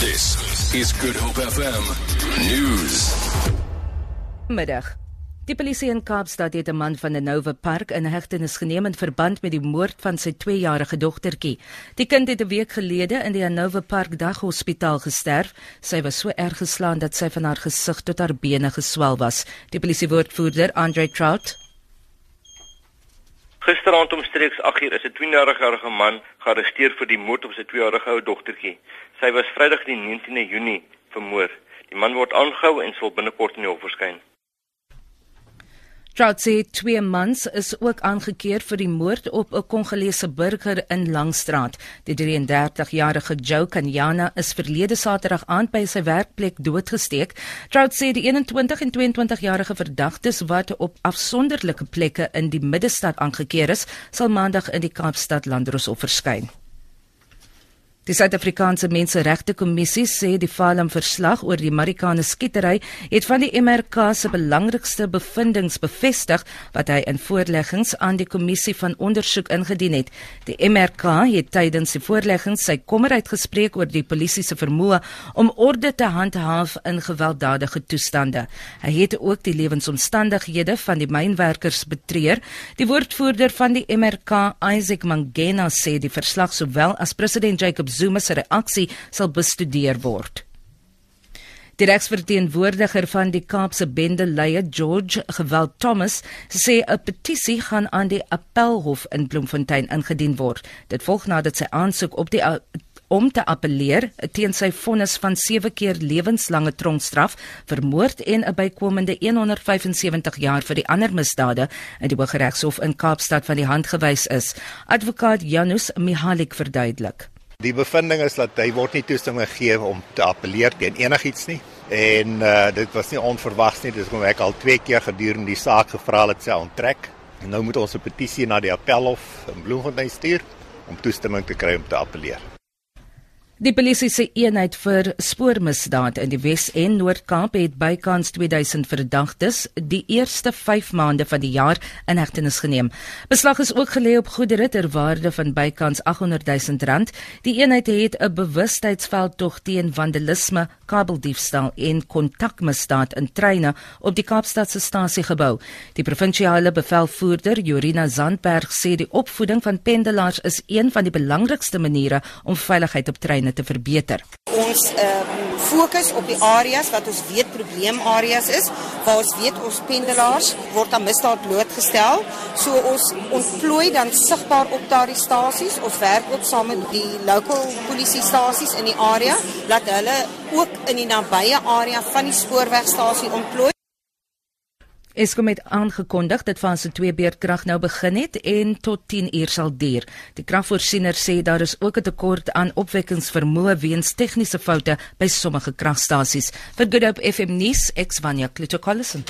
This is Good Hope FM News. Middag. Die polisie in Kaapstad het 'n man van die Nova Park in hegtenis geneem in verband met die moord van sy 2-jarige dogtertjie. Die kind het 'n week gelede in die Nova Park Daghospitaal gesterf. Sy was so erg geslaan dat sy van haar gesig tot haar bene geswel was. Die polisiewoordvoerder, Andre Trout, Gisteraand omstreeks 8uur is 'n 22-jarige man gearresteer vir die moord op sy 2-jarige ou dogtertjie. Sy was Vrydag die 19de Junie vermoor. Die man word aangehou en sal binnekort in die hof verskyn. Trout sê twee mans is ook aangekeer vir die moord op 'n Kongolese burger in Langstraat. Die 33-jarige Joe Kanyana is verlede Saterdag aand by sy werkplek doodgesteek. Trout sê die 21 en 22-jarige verdagtes wat op afsonderlike plekke in die middestad aangekeer is, sal maandag in die Kaapstad Landdroshof verskyn. Die Suid-Afrikaanse Menseregte Kommissie sê die Falem verslag oor die Marikana skietery het van die MRK se belangrikste bevindinge bevestig wat hy in voorleggings aan die kommissie van ondersoek ingedien het. Die MRK het tydens die voorleggings sy kommer uitgespreek oor die polisie se vermoë om orde te handhaaf in gewelddadige toestande. Hy het ook die lewensomstandighede van die mynwerkers betreur. Die woordvoerder van die MRK, Isaac Mangena, sê die verslag sowel as president Jacob Zuma se reaksie sal bestudeer word. Die regsverteenwoordiger van die Kaapse bende leier George Geweld Thomas sê 'n petisie gaan aan die Appelhof in Bloemfontein ingedien word. Dit volg nadat sy aansoek op die om te appeleer teen sy vonnis van 7 keer lewenslange tronkstraf vir moord en 'n bykomende 175 jaar vir die ander misdade in die Hooggeregshof in Kaapstad van die hand gewys is. Advokaat Janus Mihalik verduidelik. Die bevinding is dat hy word nie toestemming gegee om te appeleer teen enigiets nie en uh, dit was nie onverwags nie. Dis kom ek al twee keer gedurende die saak gevra het sy onttrek. En nou moet ons 'n petisie na die appelhof in Bloemfontein stuur om toestemming te kry om te appeleer. Die polisie se eenheid vir spoormisdaad in die Wes- en Noord-Kaap het bykans 2000 verdagtes die eerste 5 maande van die jaar in hegtenis geneem. Beslag is ook gelê op goedere ter waarde van bykans 800 000 rand. Die eenheid het 'n bewustheidsveld tog teen vandalisme, kabeldiefstal en kontakmisdaad in treine op die Kaapstadse stasie gebou. Die provinsiale bevelvoerder, Jorina Zandberg, sê die opvoeding van pendelaars is een van die belangrikste maniere om veiligheid op treine te verbeter. Ons um, fokus op die areas wat ons weet probleemareas is, waar ons weet ons pendelaars word aan misdaad blootgestel. So ons ontplooi dan sigbaar op daardie stasies. Ons werk ook saam met die local polisiestasies in die area dat hulle ook in die nabye area van die spoorwegstasie ontplooi. Eskom het aangekondig dat fase 2 beurtkrag nou begin het en tot 10 uur sal duur. Die kragvoorsiener sê daar is ook 'n tekort aan opwekkingsvermoë weens tegniese foute by sommige kragstasies. Vir Good Hope FM nuus, Exvania Klitokollison.